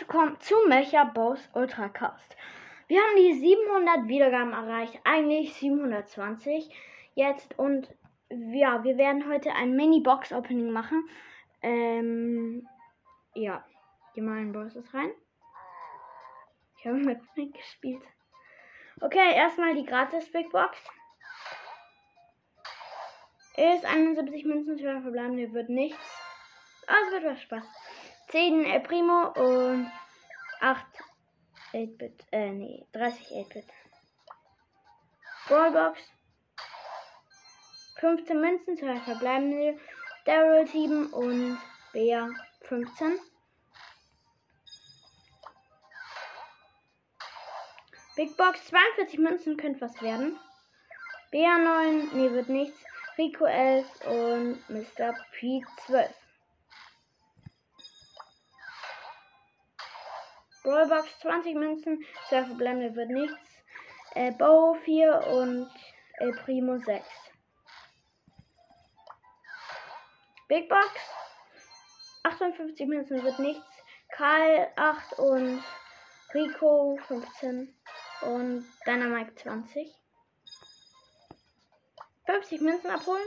willkommen zu Mecha Boss Ultracast. Wir haben die 700 Wiedergaben erreicht, eigentlich 720 jetzt und ja, wir werden heute ein Mini-Box-Opening machen. Ähm, ja, geh mal in Bosses rein. Ich habe mit Nick gespielt. Okay, erstmal die gratis Big Box. Ist 71 Münzen, 12 verbleibende, wird nichts. Aber es wird was Spaß. 10 El Primo und 8 8-Bit, äh, nee, 30 8-Bit. Brawlbox. 15 Münzen, 2 verbleibende, Daryl 7 und Bea 15. Big Box 42 Münzen könnte was werden. Bea 9, nee, wird nichts. Rico 11 und Mr. P 12. Brawlbox 20 Münzen, 2 verbleibende wird nichts. Äh, Bow 4 und El Primo 6. Big Box 58 Münzen wird nichts. Karl 8 und Rico 15 und Dynamite 20. 50 Münzen abholen.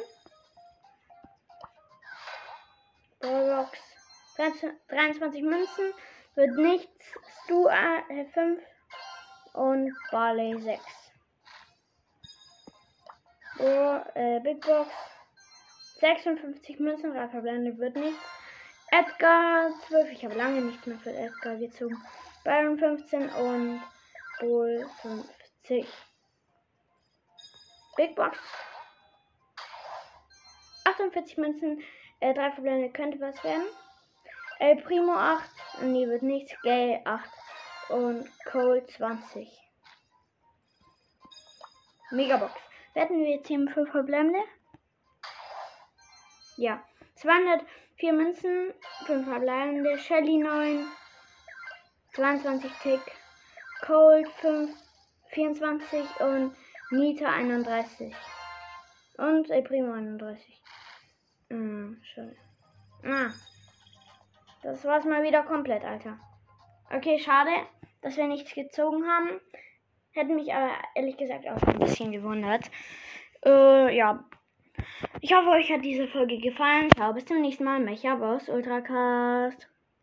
Brawlbox 23 Münzen wird nichts. Stu 5 und Barley 6. Oh, äh, Big Box 56 Münzen, drei verbleibende wird nichts. Edgar 12, ich habe lange nichts mehr für Edgar gezogen. Byron 15 und Bull 50. Big Box 48 Münzen, äh, drei verbleibende könnte was werden. El Primo 8, nee, wird nichts. Gay 8 und Cole 20. Megabox. Wetten wir jetzt hier 5 verbleibende? Ja. 204 Münzen, 5 verbleibende. Shelly 9, 22 Tick. Cold 5, 24 und Nita 31. Und El Primo 31. Hm, schön. Ah. Das war's mal wieder komplett, Alter. Okay, schade, dass wir nichts gezogen haben. Hätte mich aber ehrlich gesagt auch ein bisschen gewundert. Äh, ja. Ich hoffe, euch hat diese Folge gefallen. Ciao, bis zum nächsten Mal. Mecha Boss Ultracast.